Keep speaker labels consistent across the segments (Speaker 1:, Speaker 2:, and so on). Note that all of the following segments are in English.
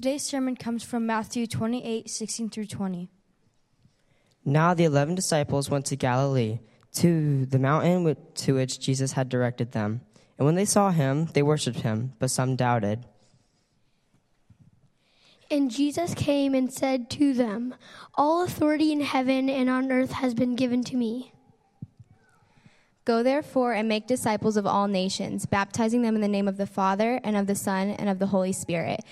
Speaker 1: Today's sermon comes from Matthew 28 16 through 20.
Speaker 2: Now the eleven disciples went to Galilee, to the mountain to which Jesus had directed them. And when they saw him, they worshipped him, but some doubted.
Speaker 3: And Jesus came and said to them, All authority in heaven and on earth has been given to me.
Speaker 4: Go therefore and make disciples of all nations, baptizing them in the name of the Father, and of the Son, and of the Holy Spirit,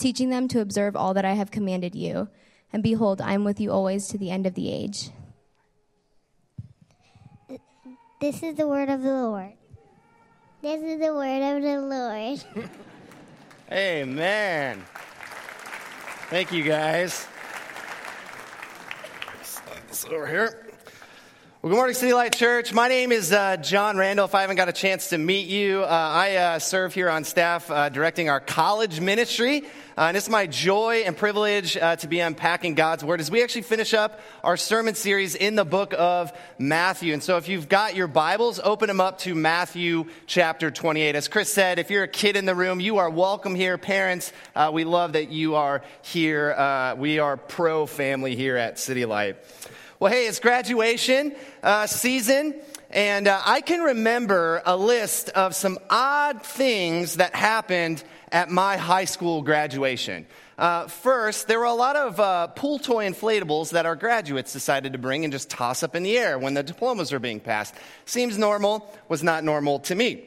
Speaker 4: teaching them to observe all that I have commanded you. And behold, I am with you always to the end of the age.
Speaker 5: This is the word of the Lord. This is the word of the Lord.
Speaker 6: Amen. Thank you, guys. Slide this over here. Well, good morning, City Light Church. My name is uh, John Randall. If I haven't got a chance to meet you, uh, I uh, serve here on staff uh, directing our college ministry. Uh, and it's my joy and privilege uh, to be unpacking God's Word as we actually finish up our sermon series in the book of Matthew. And so if you've got your Bibles, open them up to Matthew chapter 28. As Chris said, if you're a kid in the room, you are welcome here. Parents, uh, we love that you are here. Uh, we are pro family here at City Light. Well, hey, it's graduation uh, season, and uh, I can remember a list of some odd things that happened at my high school graduation. Uh, first, there were a lot of uh, pool toy inflatables that our graduates decided to bring and just toss up in the air when the diplomas were being passed. Seems normal, was not normal to me.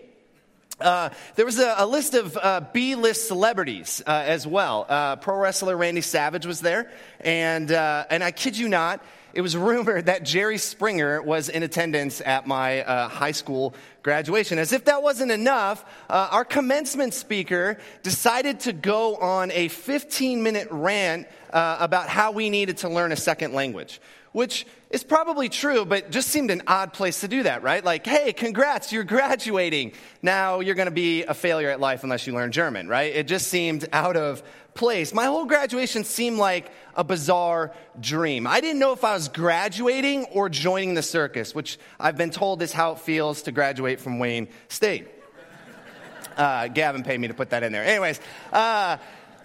Speaker 6: Uh, there was a, a list of uh, B-list celebrities uh, as well. Uh, pro wrestler Randy Savage was there, and uh, and I kid you not, it was rumored that Jerry Springer was in attendance at my uh, high school graduation. As if that wasn't enough, our commencement speaker decided to go on a 15-minute rant about how we needed to learn a second language, which is probably true, but just seemed an odd place to do that, right? Like, hey, congrats, you're graduating. Now you're going to be a failure at life unless you learn German, right? It just seemed out of place. My whole graduation seemed like a bizarre dream. I didn't know if I was graduating or joining the circus, which I've been told is how it feels to graduate from Wayne State. Uh, Gavin paid me to put that in there. Anyways, uh,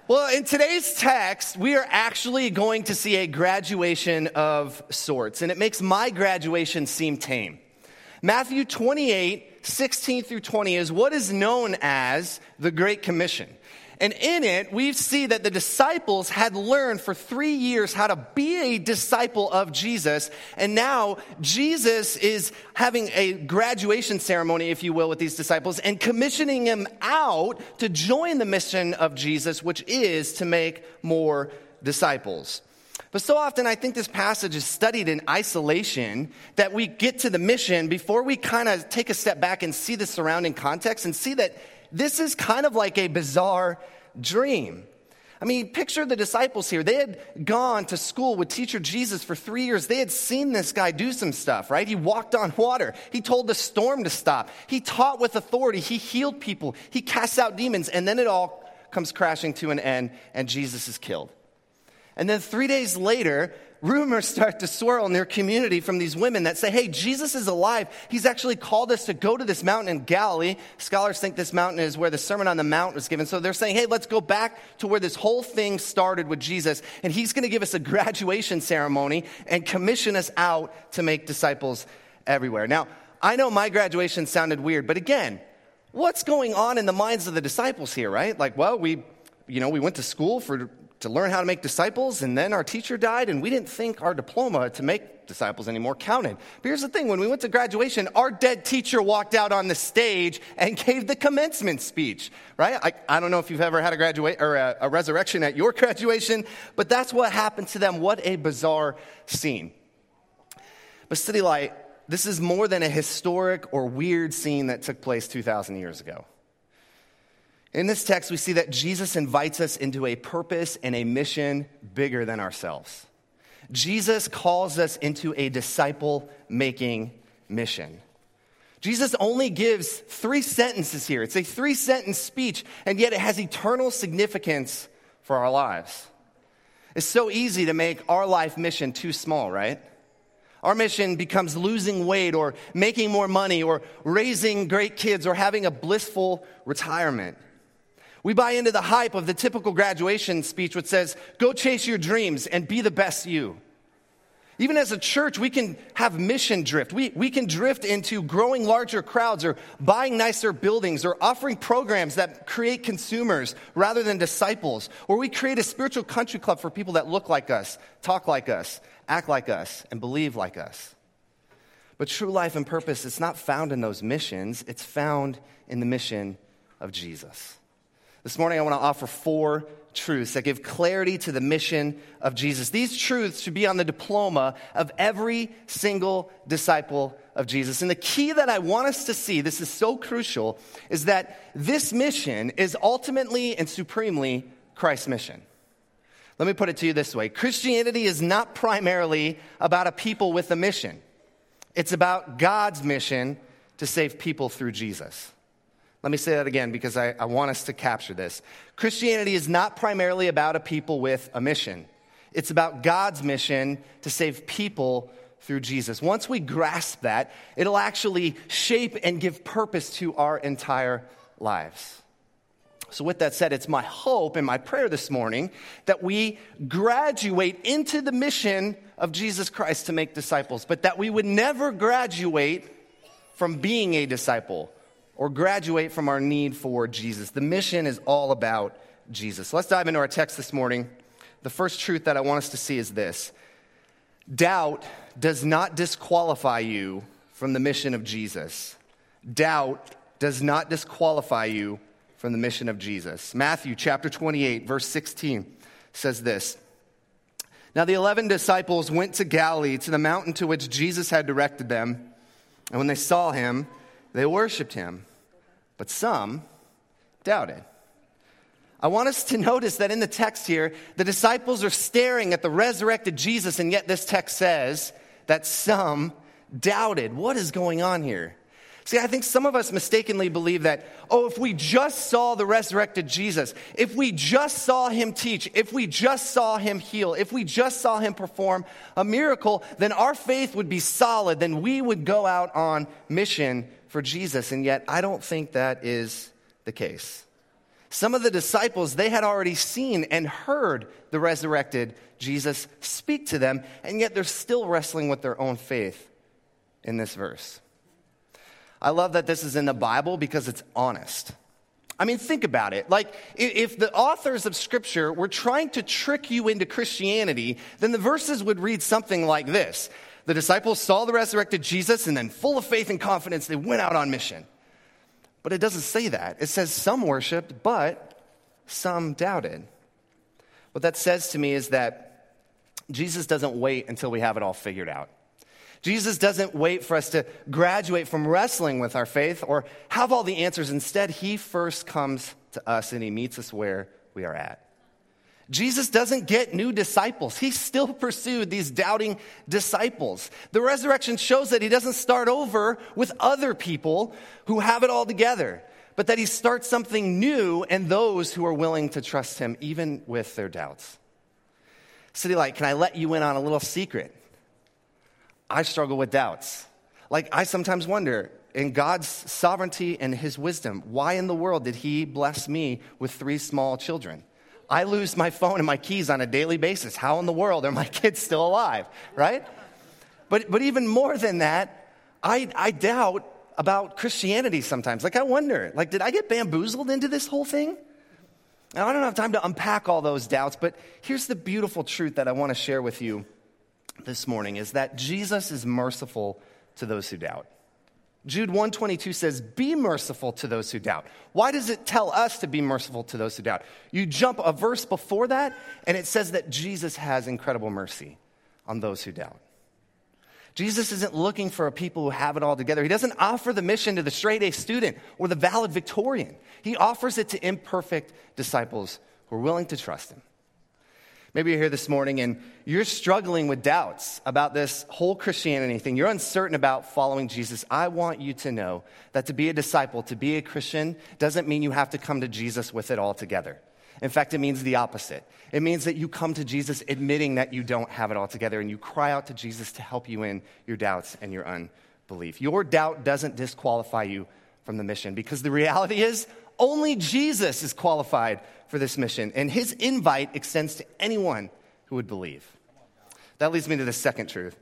Speaker 6: well, in today's text, we are actually going to see a graduation of sorts, and it makes my graduation seem tame. Matthew 28, 16 through 20 is what is known as the Great Commission. And in it, we see that the disciples had learned for three years how to be a disciple of Jesus. And now Jesus is having a graduation ceremony, if you will, with these disciples and commissioning them out to join the mission of Jesus, which is to make more disciples. But so often, I think this passage is studied in isolation that we get to the mission before we kind of take a step back and see the surrounding context and see that this is kind of like a bizarre dream. I mean, picture the disciples here. They had gone to school with teacher Jesus for three years. They had seen this guy do some stuff, right? He walked on water. He told the storm to stop. He taught with authority. He healed people. He cast out demons. And then it all comes crashing to an end, and Jesus is killed. And then three days later, rumors start to swirl in their community from these women that say, hey, Jesus is alive. He's actually called us to go to this mountain in Galilee. Scholars think this mountain is where the Sermon on the Mount was given. So they're saying, hey, let's go back to where this whole thing started with Jesus. And he's going to give us a graduation ceremony and commission us out to make disciples everywhere. Now, I know my graduation sounded weird, but again, what's going on in the minds of the disciples here, right? Like, well, we, you know, we went to school for to learn how to make disciples, and then our teacher died, and we didn't think our diploma to make disciples anymore counted. But here's the thing when we went to graduation, our dead teacher walked out on the stage and gave the commencement speech, right? I, I don't know if you've ever had a graduate or a, a resurrection at your graduation, but that's what happened to them. What a bizarre scene. But City Light, this is more than a historic or weird scene that took place 2,000 years ago. In this text, we see that Jesus invites us into a purpose and a mission bigger than ourselves. Jesus calls us into a disciple making mission. Jesus only gives three sentences here. It's a three sentence speech, and yet it has eternal significance for our lives. It's so easy to make our life mission too small, right? Our mission becomes losing weight or making more money or raising great kids or having a blissful retirement. We buy into the hype of the typical graduation speech, which says, Go chase your dreams and be the best you. Even as a church, we can have mission drift. We, we can drift into growing larger crowds or buying nicer buildings or offering programs that create consumers rather than disciples. Or we create a spiritual country club for people that look like us, talk like us, act like us, and believe like us. But true life and purpose, it's not found in those missions, it's found in the mission of Jesus. This morning, I want to offer four truths that give clarity to the mission of Jesus. These truths should be on the diploma of every single disciple of Jesus. And the key that I want us to see, this is so crucial, is that this mission is ultimately and supremely Christ's mission. Let me put it to you this way Christianity is not primarily about a people with a mission, it's about God's mission to save people through Jesus. Let me say that again because I, I, want us to capture this. Christianity is not primarily about a people with a mission, it's about God's mission to save people through Jesus. Once we grasp that, it'll actually shape and give purpose to our entire lives. So, with that said, it's my hope and my prayer this morning that we graduate into the mission of Jesus Christ to make disciples, but that we would never graduate from being a disciple or graduate from our need for Jesus. The mission is all about Jesus. let's dive into our text this morning. The first truth that I want us to see is this doubt does not disqualify you from the mission of Jesus. Doubt does not disqualify you from the mission of Jesus. Matthew chapter 28, verse 16 says this. Now the 11 disciples went to Galilee, to the mountain to which Jesus had directed them. And when they saw him, they worshiped him but some doubted. I want us to notice that in the text here, the disciples are staring at the resurrected Jesus, and yet this text says that some doubted. What is going on here? See, I think some of us mistakenly believe that, oh, if we just saw the resurrected Jesus, if we just saw him teach, if we just saw him heal, if we just saw him perform a miracle, then our faith would be solid, then we would go out on mission for Jesus, and yet I don't think that is the case. Some of the disciples, they had already seen and heard the resurrected Jesus speak to them, and yet they're still wrestling with their own faith in this verse. I love that this is in the Bible because it's honest. I mean, think about it. Like, if the authors of Scripture were trying to trick you into Christianity, then the verses would read something like this the disciples saw the resurrected Jesus, and then, full of faith and confidence, they went out on mission. But it doesn't say that. It says some worshiped, but some doubted. What that says to me is that Jesus doesn't wait until we have it all figured out. Jesus doesn't wait for us to graduate from wrestling with our faith or have all the answers. Instead, he first comes to us and he meets us where we are at. Jesus doesn't get new disciples. He still pursued these doubting disciples. The resurrection shows that he doesn't start over with other people who have it all together, but that he starts something new and those who are willing to trust him, even with their doubts. City Light, can I let you in on a little secret? I struggle with doubts. Like, I sometimes wonder, in God's sovereignty and his wisdom, why in the world did he bless me with three small children? I lose my phone and my keys on a daily basis. How in the world are my kids still alive, right? But, but even more than that, I, I doubt about Christianity sometimes. Like, I wonder, like, did I get bamboozled into this whole thing? Now, I don't have time to unpack all those doubts, but here's the beautiful truth that I want to share with you this morning is that Jesus is merciful to those who doubt. Jude 122 says, Be merciful to those who doubt. Why does it tell us to be merciful to those who doubt? You jump a verse before that, and it says that Jesus has incredible mercy on those who doubt. Jesus isn't looking for a people who have it all together. He doesn't offer the mission to the straight A student or the valedictorian. He offers it to imperfect disciples who are willing to trust him. Maybe you're here this morning and you're struggling with doubts about this whole Christianity thing. You're uncertain about following Jesus. I want you to know that to be a disciple, to be a Christian, doesn't mean you have to come to Jesus with it all together. In fact, it means the opposite. It means that you come to Jesus admitting that you don't have it all together and you cry out to Jesus to help you in your doubts and your unbelief. Your doubt doesn't disqualify you from the mission because the reality is Only Jesus is qualified for this mission, and his invite extends to anyone who would believe. That leads me to the second truth.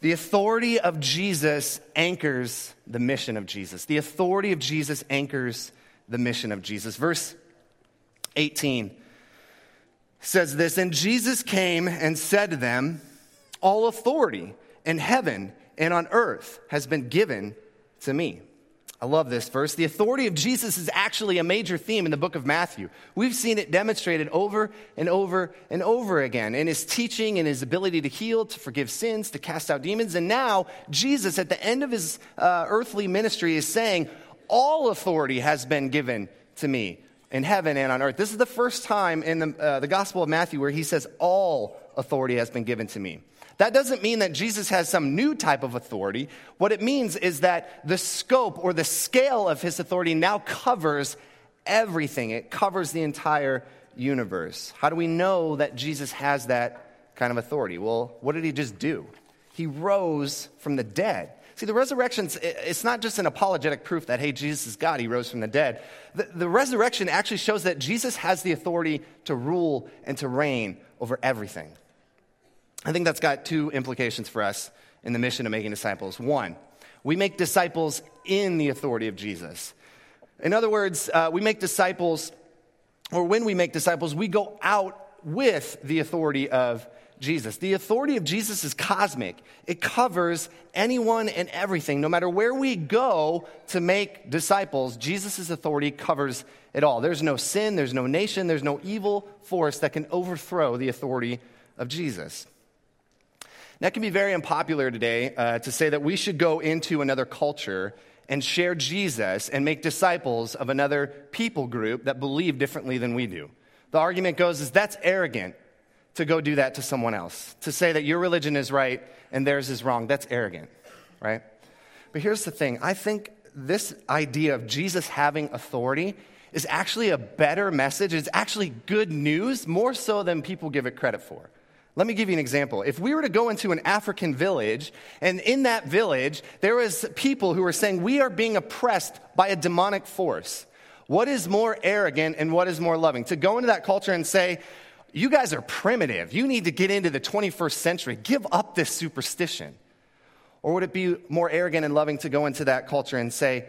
Speaker 6: The authority of Jesus anchors the mission of Jesus. The authority of Jesus anchors the mission of Jesus. Verse 18 says this And Jesus came and said to them, All authority in heaven and on earth has been given to me. I love this verse. The authority of Jesus is actually a major theme in the book of Matthew. We've seen it demonstrated over and over and over again in his teaching and his ability to heal, to forgive sins, to cast out demons. And now, Jesus, at the end of his uh, earthly ministry, is saying, All authority has been given to me in heaven and on earth. This is the first time in the, uh, the Gospel of Matthew where he says, All authority has been given to me. That doesn't mean that Jesus has some new type of authority. What it means is that the scope or the scale of his authority now covers everything, it covers the entire universe. How do we know that Jesus has that kind of authority? Well, what did he just do? He rose from the dead. See, the resurrection, it's not just an apologetic proof that, hey, Jesus is God, he rose from the dead. The, the resurrection actually shows that Jesus has the authority to rule and to reign over everything. I think that's got two implications for us in the mission of making disciples. One, we make disciples in the authority of Jesus. In other words, uh, we make disciples, or when we make disciples, we go out with the authority of Jesus. The authority of Jesus is cosmic, it covers anyone and everything. No matter where we go to make disciples, Jesus' authority covers it all. There's no sin, there's no nation, there's no evil force that can overthrow the authority of Jesus. That can be very unpopular today uh, to say that we should go into another culture and share Jesus and make disciples of another people group that believe differently than we do. The argument goes is that's arrogant to go do that to someone else. To say that your religion is right and theirs is wrong, that's arrogant, right? But here's the thing I think this idea of Jesus having authority is actually a better message. It's actually good news, more so than people give it credit for. Let me give you an example. If we were to go into an African village, and in that village, there was people who were saying, We are being oppressed by a demonic force. What is more arrogant and what is more loving? To go into that culture and say, You guys are primitive. You need to get into the 21st century. Give up this superstition. Or would it be more arrogant and loving to go into that culture and say,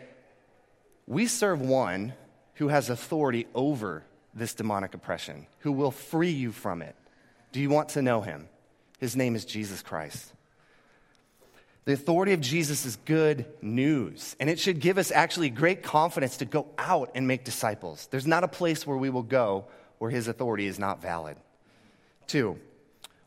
Speaker 6: We serve one who has authority over this demonic oppression, who will free you from it? Do you want to know him? His name is Jesus Christ. The authority of Jesus is good news, and it should give us actually great confidence to go out and make disciples. There's not a place where we will go where his authority is not valid. Two,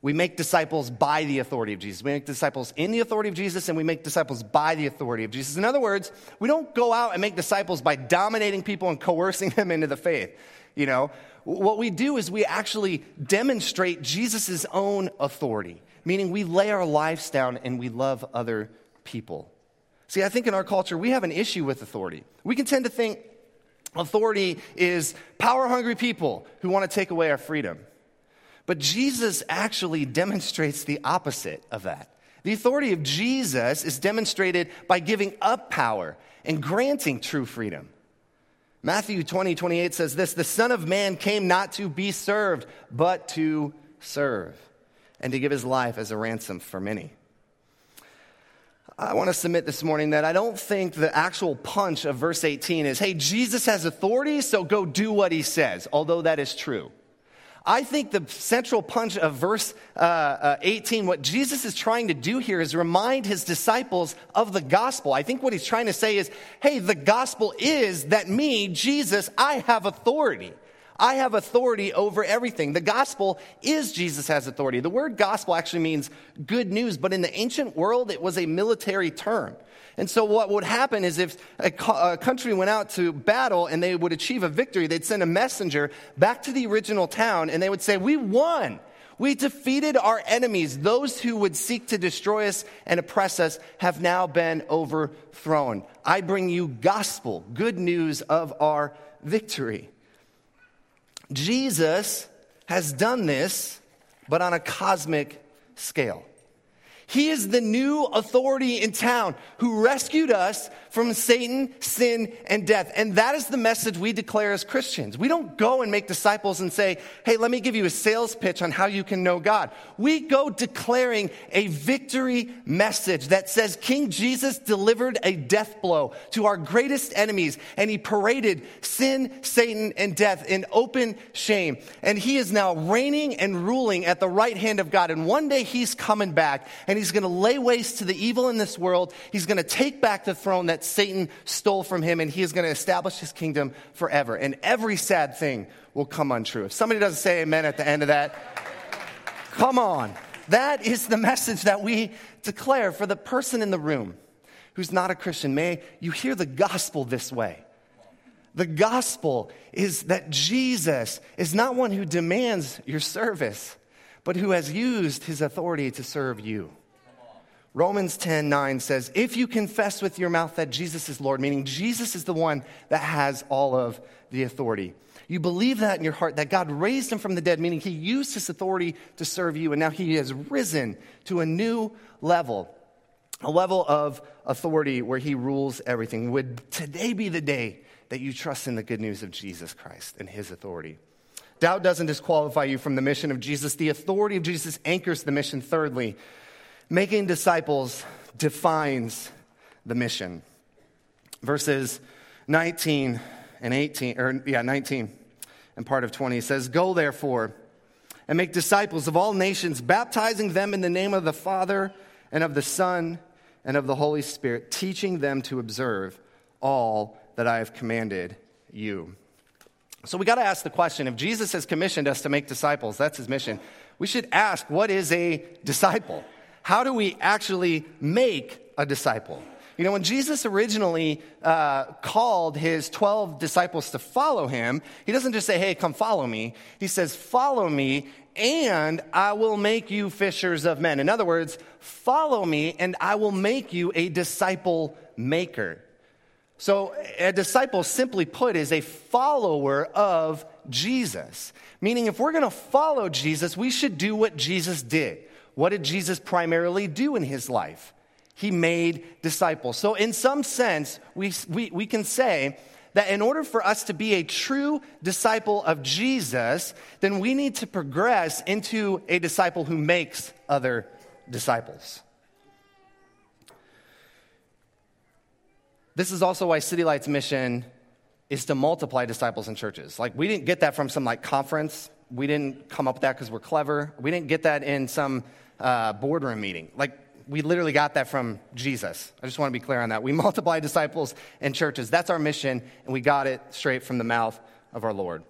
Speaker 6: we make disciples by the authority of Jesus. We make disciples in the authority of Jesus, and we make disciples by the authority of Jesus. In other words, we don't go out and make disciples by dominating people and coercing them into the faith. You know, what we do is we actually demonstrate Jesus' own authority, meaning we lay our lives down and we love other people. See, I think in our culture, we have an issue with authority. We can tend to think authority is power hungry people who want to take away our freedom. But Jesus actually demonstrates the opposite of that. The authority of Jesus is demonstrated by giving up power and granting true freedom. Matthew 20, 28 says this The Son of Man came not to be served, but to serve, and to give his life as a ransom for many. I want to submit this morning that I don't think the actual punch of verse 18 is, hey, Jesus has authority, so go do what he says, although that is true. I think the central punch of verse uh, uh, 18, what Jesus is trying to do here is remind his disciples of the gospel. I think what he's trying to say is, hey, the gospel is that me, Jesus, I have authority. I have authority over everything. The gospel is Jesus has authority. The word gospel actually means good news, but in the ancient world, it was a military term. And so, what would happen is if a, a, country went out to battle and they would achieve a victory, they'd send a messenger back to the original town and they would say, We won. We defeated our enemies. Those who would seek to destroy us and oppress us have now been overthrown. I bring you gospel, good news of our victory. Jesus has done this, but on a cosmic scale. He is the new authority in town who rescued us from Satan, sin, and death. And that is the message we declare as Christians. We don't go and make disciples and say, hey, let me give you a sales pitch on how you can know God. We go declaring a victory message that says King Jesus delivered a death blow to our greatest enemies, and he paraded sin, Satan, and death in open shame. And he is now reigning and ruling at the right hand of God. And one day he's coming back, and he's going to lay waste to the evil in this world. He's going to take back the throne that Satan stole from him, and he is going to establish his kingdom forever. And every sad thing will come untrue. If somebody doesn't say amen at the end of that, come on. That is the message that we declare for the person in the room who's not a Christian. May you hear the gospel this way. The gospel is that Jesus is not one who demands your service, but who has used his authority to serve you. Romans 10 9 says, If you confess with your mouth that Jesus is Lord, meaning Jesus is the one that has all of the authority, you believe that in your heart, that God raised him from the dead, meaning he used his authority to serve you, and now he has risen to a new level, a level of authority where he rules everything. Would today be the day that you trust in the good news of Jesus Christ and his authority? Doubt doesn't disqualify you from the mission of Jesus. The authority of Jesus anchors the mission. Thirdly, making disciples defines the mission. Verses 19 and 18, or yeah, 19 and part of 20 says, Go therefore and make disciples of all nations, baptizing them in the name of the Father and of the Son and of the Holy Spirit, teaching them to observe all that I have commanded you. So we got to ask the question if Jesus has commissioned us to make disciples, that's his mission, we should ask what is a disciple? How do we actually make a disciple? You know, when Jesus originally uh, called his 12 disciples to follow him, he doesn't just say, hey, come follow me. He says, follow me, and I will make you fishers of men. In other words, follow me, and I will make you a disciple maker. So, a disciple, simply put, is a follower of Jesus. Meaning, if we're going to follow Jesus, we should do what Jesus did. What did Jesus primarily do in his life? he made disciples. So, in some sense, we, we, we can say that in order for us to be a true disciple of Jesus, then we need to progress into a disciple who makes other disciples. This is also why City Light's mission is to multiply disciples in churches. Like, we didn't get that from some like conference. We didn't come up with that because we're clever. We didn't get that in some uh, boardroom meeting. Like, we literally got that from Jesus. I just want to be clear on that. We multiply disciples and churches. That's our mission, and we got it straight from the mouth of our Lord.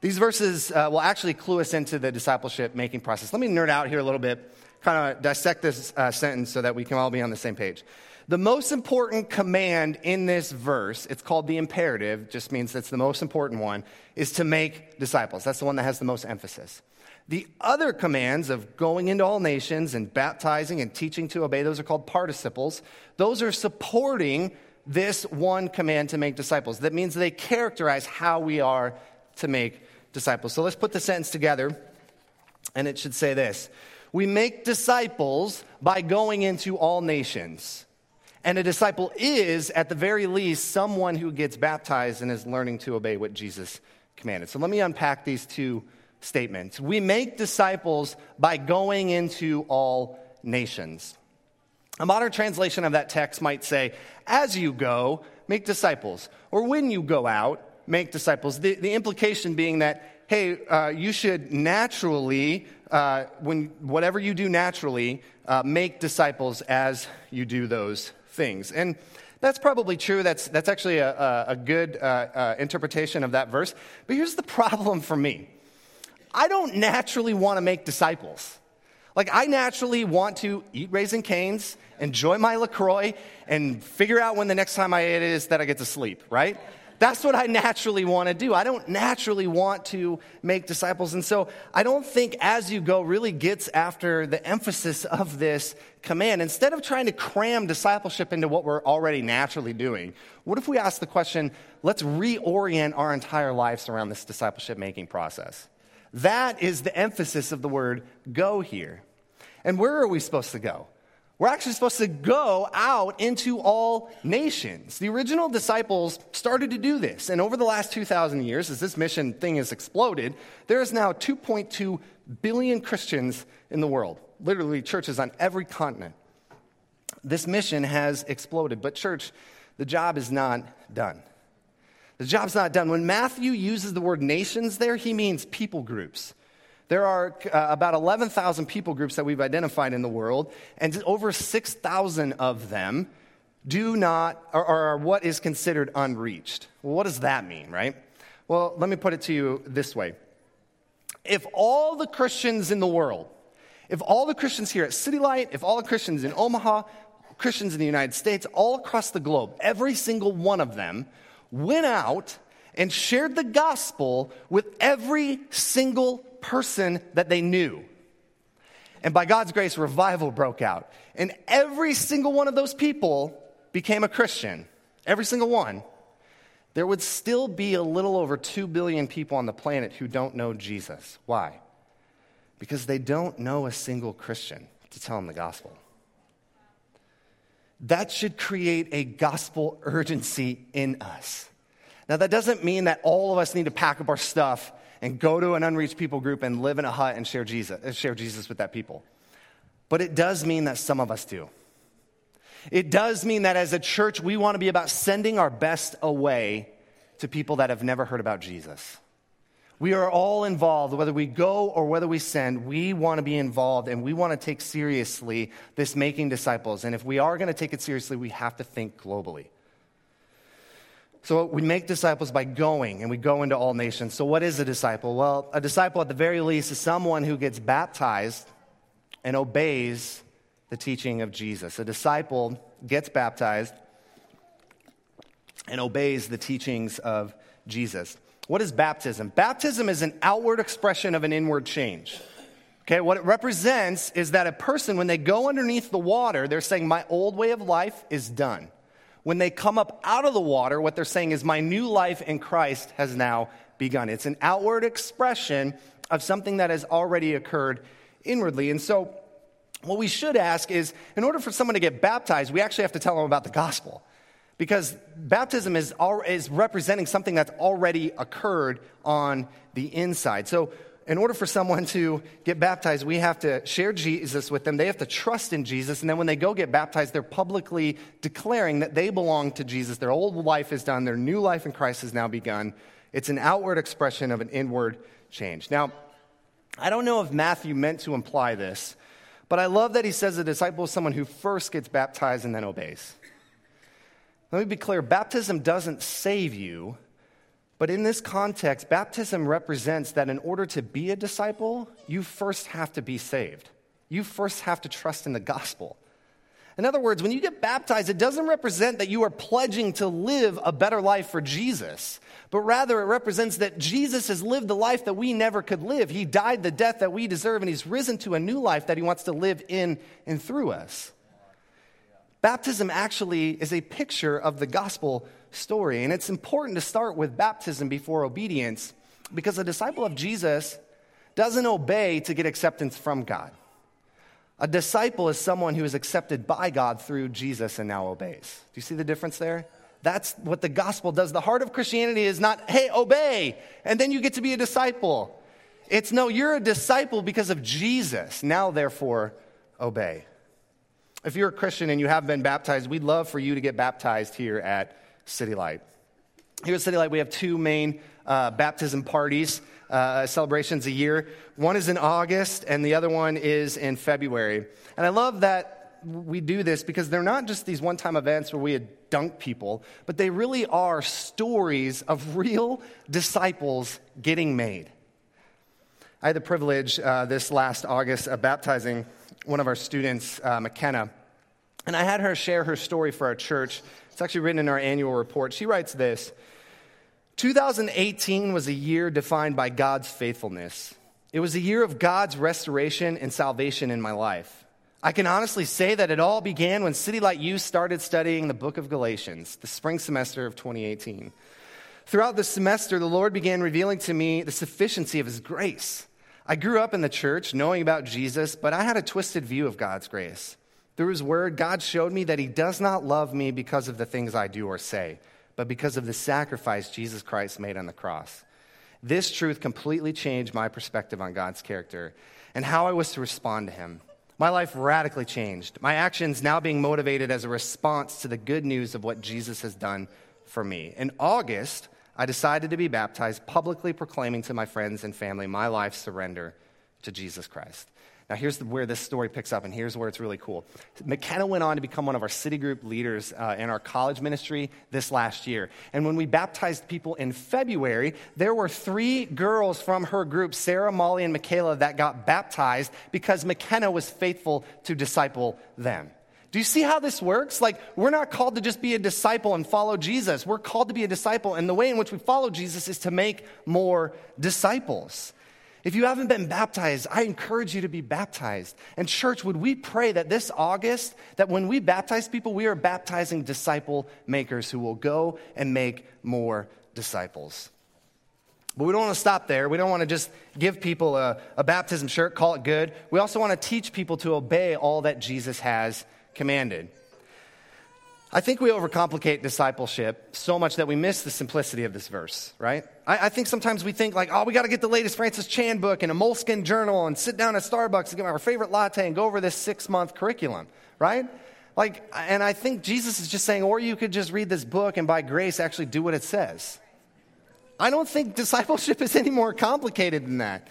Speaker 6: These verses uh, will actually clue us into the discipleship making process. Let me nerd out here a little bit, kind of dissect this uh, sentence so that we can all be on the same page. The most important command in this verse, it's called the imperative, just means it's the most important one, is to make disciples. That's the one that has the most emphasis. The other commands of going into all nations and baptizing and teaching to obey, those are called participles. Those are supporting this one command to make disciples. That means they characterize how we are to make disciples. So let's put the sentence together, and it should say this We make disciples by going into all nations. And a disciple is, at the very least, someone who gets baptized and is learning to obey what Jesus commanded. So let me unpack these two statements. We make disciples by going into all nations. A modern translation of that text might say, as you go, make disciples, or when you go out, make disciples. The, the implication being that, hey, uh, you should naturally, uh, when, whatever you do naturally, uh, make disciples as you do those things. And that's probably true. That's, that's actually a, a, a good uh, uh, interpretation of that verse. But here's the problem for me I don't naturally want to make disciples. Like, I naturally want to eat Raising Cane's, enjoy my LaCroix, and figure out when the next time I it is that I get to sleep, right? That's what I naturally want to do. I don't naturally want to make disciples. And so I don't think as you go really gets after the emphasis of this command. Instead of trying to cram discipleship into what we're already naturally doing, what if we ask the question, let's reorient our entire lives around this discipleship making process? That is the emphasis of the word go here. And where are we supposed to go? We're actually supposed to go out into all nations. The original disciples started to do this. And over the last 2,000 years, as this mission thing has exploded, there is now 2.2 billion Christians in the world, literally, churches on every continent. This mission has exploded. But, church, the job is not done. The job's not done. When Matthew uses the word nations there, he means people groups. There are uh, about 11,000 people groups that we've identified in the world, and over 6,000 of them do not, or are what is considered unreached. Well, what does that mean, right? Well, let me put it to you this way. If all the Christians in the world, if all the Christians here at City Light, if all the Christians in Omaha, Christians in the United States, all across the globe, every single one of them went out and shared the gospel with every single person that they knew. And by God's grace, revival broke out. And every single one of those people became a Christian. Every single one. There would still be a little over 2 billion people on the planet who don't know Jesus. Why? Because they don't know a single Christian to tell them the gospel. That should create a gospel urgency in us. Now, that doesn't mean that all of us need to pack up our stuff and go to an unreached people group and live in a hut and share Jesus, share Jesus with that people. But it does mean that some of us do. It does mean that as a church, we want to be about sending our best away to people that have never heard about Jesus. We are all involved, whether we go or whether we send, we want to be involved and we want to take seriously this making disciples. And if we are going to take it seriously, we have to think globally. So we make disciples by going, and we go into all nations. So, what is a disciple? Well, a disciple, at the very least, is someone who gets baptized and obeys the teaching of Jesus. A disciple gets baptized and obeys the teachings of Jesus. What is baptism? Baptism is an outward expression of an inward change. Okay, what it represents is that a person, when they go underneath the water, they're saying, My old way of life is done. When they come up out of the water, what they're saying is, My new life in Christ has now begun. It's an outward expression of something that has already occurred inwardly. And so, what we should ask is in order for someone to get baptized, we actually have to tell them about the gospel. Because baptism is, is representing something that's already occurred on the inside. So, in order for someone to get baptized, we have to share Jesus with them. They have to trust in Jesus. And then when they go get baptized, they're publicly declaring that they belong to Jesus. Their old life is done, their new life in Christ has now begun. It's an outward expression of an inward change. Now, I don't know if Matthew meant to imply this, but I love that he says a disciple is someone who first gets baptized and then obeys. Let me be clear baptism doesn't save you, but in this context, baptism represents that in order to be a disciple, you first have to be saved. You first have to trust in the gospel. In other words, when you get baptized, it doesn't represent that you are pledging to live a better life for Jesus, but rather it represents that Jesus has lived the life that we never could live. He died the death that we deserve, and He's risen to a new life that He wants to live in and through us. Baptism actually is a picture of the gospel story. And it's important to start with baptism before obedience because a disciple of Jesus doesn't obey to get acceptance from God. A disciple is someone who is accepted by God through Jesus and now obeys. Do you see the difference there? That's what the gospel does. The heart of Christianity is not, hey, obey, and then you get to be a disciple. It's no, you're a disciple because of Jesus. Now, therefore, obey. If you're a Christian and you have been baptized, we'd love for you to get baptized here at City Light. Here at City Light, we have two main uh, baptism parties, uh, celebrations a year. One is in August, and the other one is in February. And I love that we do this because they're not just these one time events where we dunk people, but they really are stories of real disciples getting made. I had the privilege uh, this last August of baptizing one of our students, uh, McKenna. And I had her share her story for our church. It's actually written in our annual report. She writes this 2018 was a year defined by God's faithfulness. It was a year of God's restoration and salvation in my life. I can honestly say that it all began when City Light Youth started studying the book of Galatians, the spring semester of 2018. Throughout the semester, the Lord began revealing to me the sufficiency of His grace. I grew up in the church knowing about Jesus, but I had a twisted view of God's grace. Through his word, God showed me that he does not love me because of the things I do or say, but because of the sacrifice Jesus Christ made on the cross. This truth completely changed my perspective on God's character and how I was to respond to him. My life radically changed. My actions now being motivated as a response to the good news of what Jesus has done for me. In August, I decided to be baptized, publicly proclaiming to my friends and family my life's surrender to Jesus Christ. Now, here's where this story picks up, and here's where it's really cool. McKenna went on to become one of our city group leaders uh, in our college ministry this last year. And when we baptized people in February, there were three girls from her group, Sarah, Molly, and Michaela, that got baptized because McKenna was faithful to disciple them. Do you see how this works? Like, we're not called to just be a disciple and follow Jesus. We're called to be a disciple, and the way in which we follow Jesus is to make more disciples. If you haven't been baptized, I encourage you to be baptized. And church, would we pray that this August, that when we baptize people, we are baptizing disciple makers who will go and make more disciples. But we don't want to stop there. We don't want to just give people a, a baptism shirt, call it good. We also want to teach people to obey all that Jesus has commanded. I think we overcomplicate discipleship so much that we miss the simplicity of this verse, right? I, I think sometimes we think like, oh, we got to get the latest Francis Chan book and a Moleskine journal and sit down at Starbucks and get our favorite latte and go over this six month curriculum, right? Like, and I think Jesus is just saying, or you could just read this book and by grace actually do what it says. I don't think discipleship is any more complicated than that.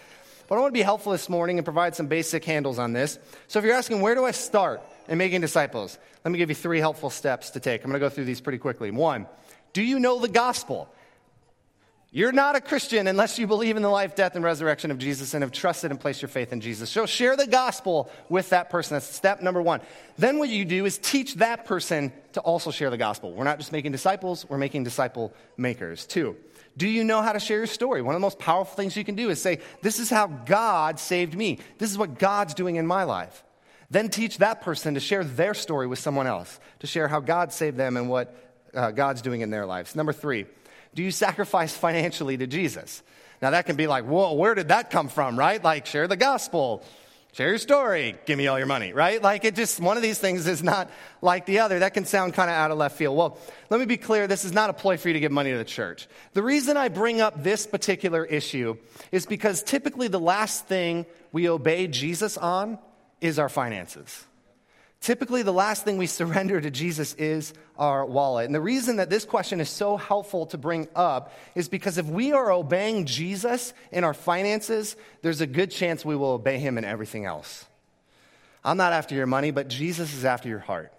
Speaker 6: But I want to be helpful this morning and provide some basic handles on this. So if you're asking, where do I start? And making disciples. Let me give you three helpful steps to take. I'm going to go through these pretty quickly. One, do you know the gospel? You're not a Christian unless you believe in the life, death, and resurrection of Jesus and have trusted and placed your faith in Jesus. So share the gospel with that person. That's step number one. Then what you do is teach that person to also share the gospel. We're not just making disciples, we're making disciple makers. Two, do you know how to share your story? One of the most powerful things you can do is say, This is how God saved me. This is what God's doing in my life. Then teach that person to share their story with someone else, to share how God saved them and what uh, God's doing in their lives. Number three, do you sacrifice financially to Jesus? Now, that can be like, whoa, where did that come from, right? Like, share the gospel, share your story, give me all your money, right? Like, it just, one of these things is not like the other. That can sound kind of out of left field. Well, let me be clear this is not a ploy for you to give money to the church. The reason I bring up this particular issue is because typically the last thing we obey Jesus on is our finances. Typically, the last thing we surrender to Jesus is our wallet. And the reason that this question is so helpful to bring up is because if we are obeying Jesus in our finances, there's a good chance we will obey him in everything else. I'm not after your money, but Jesus is after your heart.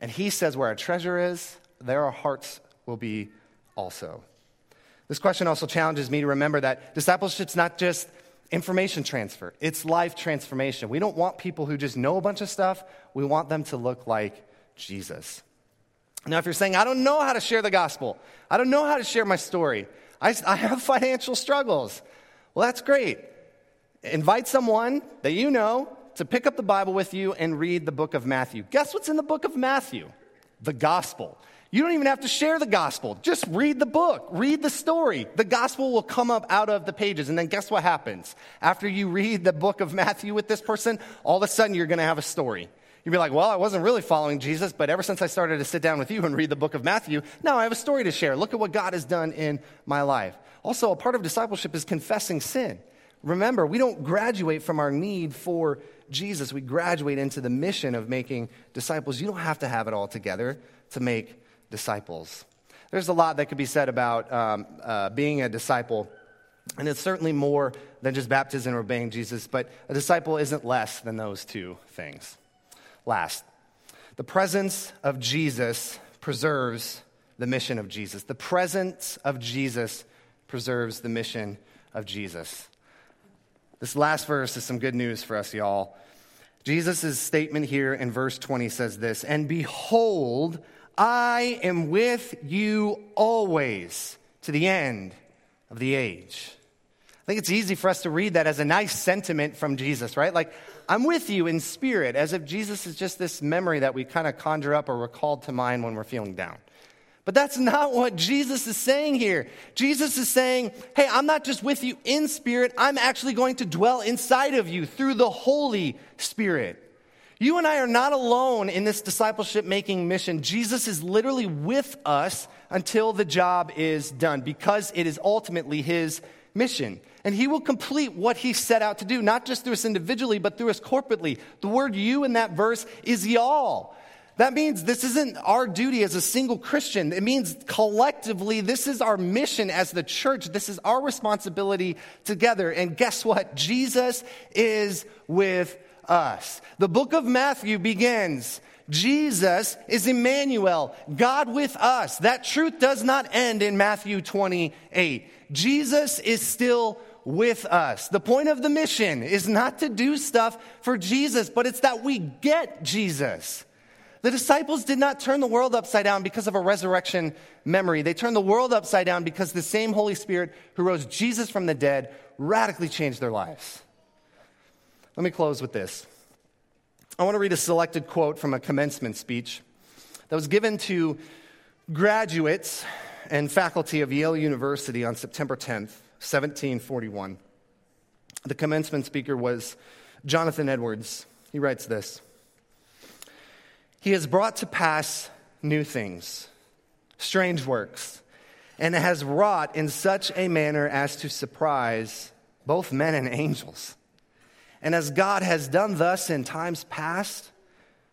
Speaker 6: And he says, where our treasure is, there our hearts will be also. This question also challenges me to remember that discipleship's not just information transfer, it's life transformation. We don't want people who just know a bunch of stuff, we want them to look like Jesus. Now, if you're saying, I don't know how to share the gospel, I don't know how to share my story, I, I have financial struggles, well, that's great. Invite someone that you know to pick up the Bible with you and read the book of Matthew. Guess what's in the book of Matthew? The gospel. You don't even have to share the gospel. Just read the book, read the story. The gospel will come up out of the pages. And then guess what happens? After you read the book of Matthew with this person, all of a sudden you're going to have a story. You'd be like, well, I wasn't really following Jesus, but ever since I started to sit down with you and read the book of Matthew, now I have a story to share. Look at what God has done in my life. Also, a part of discipleship is confessing sin. Remember, we don't graduate from our need for Jesus. We graduate into the mission of making disciples. You don't have to have it all together to make disciples. There's a lot that could be said about um, uh, being a disciple, and it's certainly more than just baptism or obeying Jesus, but a disciple isn't less than those two things. Last, the presence of Jesus preserves the mission of Jesus. The presence of Jesus preserves the mission of Jesus. This last verse is some good news for us, y'all. Jesus' statement here in verse 20 says this And behold, I am with you always to the end of the age. I think it's easy for us to read that as a nice sentiment from Jesus, right? Like, I'm with you in spirit, as if Jesus is just this memory that we kind of conjure up or recall to mind when we're feeling down. But that's not what Jesus is saying here. Jesus is saying, hey, I'm not just with you in spirit, I'm actually going to dwell inside of you through the Holy Spirit. You and I are not alone in this discipleship making mission. Jesus is literally with us until the job is done because it is ultimately his mission. And he will complete what he set out to do, not just through us individually, but through us corporately. The word you in that verse is y'all. That means this isn't our duty as a single Christian. It means collectively, this is our mission as the church. This is our responsibility together. And guess what? Jesus is with us. The book of Matthew begins Jesus is Emmanuel, God with us. That truth does not end in Matthew 28. Jesus is still with us. The point of the mission is not to do stuff for Jesus, but it's that we get Jesus. The disciples did not turn the world upside down because of a resurrection memory. They turned the world upside down because the same Holy Spirit who rose Jesus from the dead radically changed their lives. Let me close with this. I want to read a selected quote from a commencement speech that was given to graduates and faculty of Yale University on September 10th, 1741. The commencement speaker was Jonathan Edwards. He writes this. He has brought to pass new things, strange works, and has wrought in such a manner as to surprise both men and angels. And as God has done thus in times past,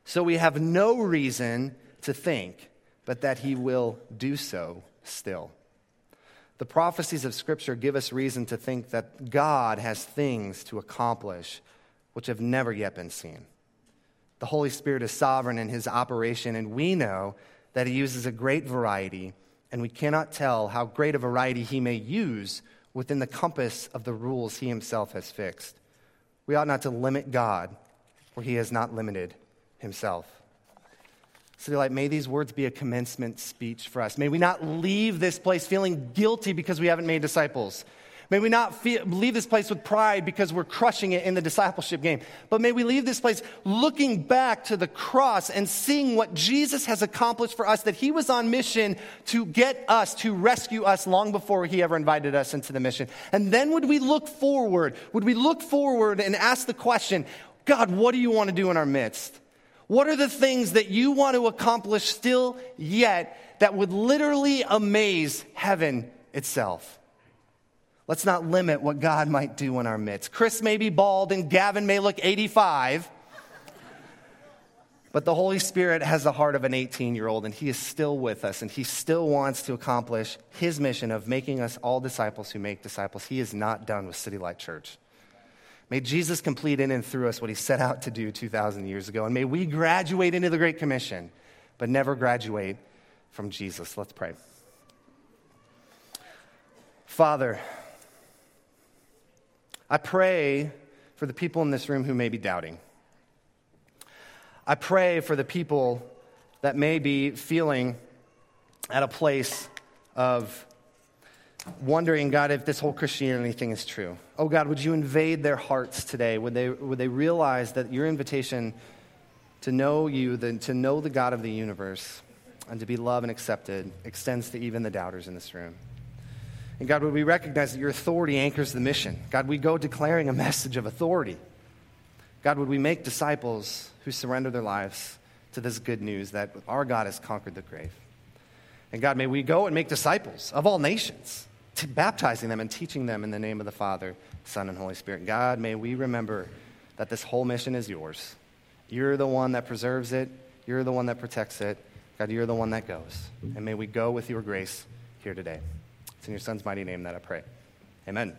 Speaker 6: so we have no reason to think but that he will do so still. The prophecies of Scripture give us reason to think that God has things to accomplish which have never yet been seen. The Holy Spirit is sovereign in his operation, and we know that he uses a great variety, and we cannot tell how great a variety he may use within the compass of the rules he himself has fixed. We ought not to limit God where he has not limited himself. So, Light, may these words be a commencement speech for us. May we not leave this place feeling guilty because we haven't made disciples. May we not feel, leave this place with pride because we're crushing it in the discipleship game. But may we leave this place looking back to the cross and seeing what Jesus has accomplished for us, that he was on mission to get us, to rescue us long before he ever invited us into the mission. And then would we look forward? Would we look forward and ask the question, God, what do you want to do in our midst? What are the things that you want to accomplish still yet that would literally amaze heaven itself? Let's not limit what God might do in our midst. Chris may be bald and Gavin may look 85, but the Holy Spirit has the heart of an 18 year old and he is still with us and he still wants to accomplish his mission of making us all disciples who make disciples. He is not done with City Light Church. May Jesus complete in and through us what he set out to do 2,000 years ago. And may we graduate into the Great Commission, but never graduate from Jesus. Let's pray. Father, I pray for the people in this room who may be doubting. I pray for the people that may be feeling at a place of wondering, God, if this whole Christianity thing is true. Oh, God, would you invade their hearts today? Would they, would they realize that your invitation to know you, the, to know the God of the universe, and to be loved and accepted extends to even the doubters in this room? And God, would we recognize that your authority anchors the mission? God, we go declaring a message of authority. God, would we make disciples who surrender their lives to this good news that our God has conquered the grave? And God, may we go and make disciples of all nations, baptizing them and teaching them in the name of the Father, Son, and Holy Spirit. God, may we remember that this whole mission is yours. You're the one that preserves it, you're the one that protects it. God, you're the one that goes. And may we go with your grace here today. It's in your son's mighty name that I pray. Amen.